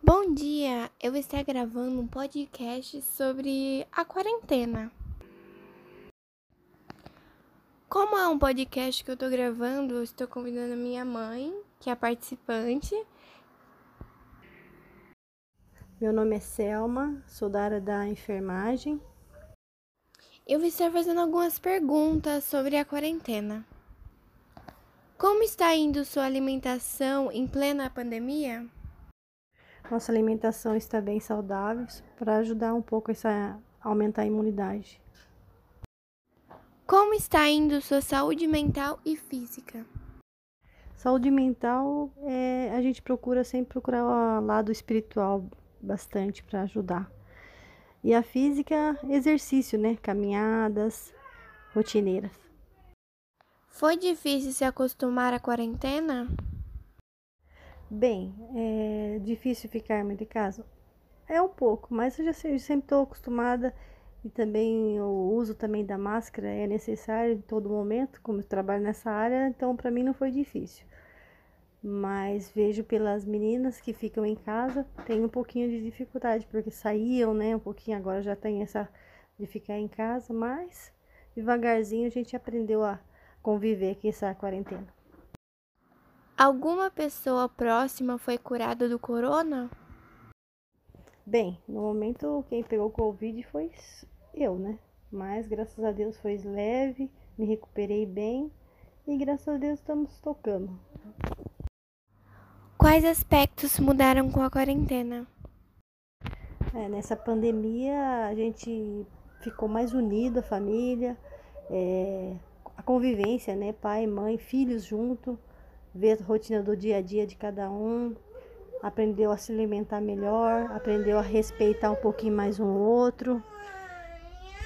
Bom dia! Eu estou gravando um podcast sobre a quarentena. Como é um podcast que eu estou gravando, eu estou convidando a minha mãe, que é participante. Meu nome é Selma, sou da área da enfermagem. Eu vou estar fazendo algumas perguntas sobre a quarentena. Como está indo sua alimentação em plena pandemia? Nossa alimentação está bem saudável para ajudar um pouco essa, a aumentar a imunidade. Como está indo sua saúde mental e física? Saúde mental, é, a gente procura sempre procurar o lado espiritual bastante para ajudar. E a física, exercício, né? Caminhadas rotineiras. Foi difícil se acostumar à quarentena? Bem, é difícil ficar de casa? É um pouco, mas eu já sei, eu sempre estou acostumada e também o uso também da máscara é necessário em todo momento, como eu trabalho nessa área, então para mim não foi difícil. Mas vejo pelas meninas que ficam em casa, tem um pouquinho de dificuldade, porque saíam, né, um pouquinho, agora já tem essa de ficar em casa, mas devagarzinho a gente aprendeu a conviver com essa quarentena. Alguma pessoa próxima foi curada do corona? Bem, no momento quem pegou Covid foi eu, né? Mas graças a Deus foi leve, me recuperei bem e graças a Deus estamos tocando. Quais aspectos mudaram com a quarentena? É, nessa pandemia a gente ficou mais unido, a família, é, a convivência, né? Pai, mãe, filhos junto ver a rotina do dia a dia de cada um, aprendeu a se alimentar melhor, aprendeu a respeitar um pouquinho mais um outro,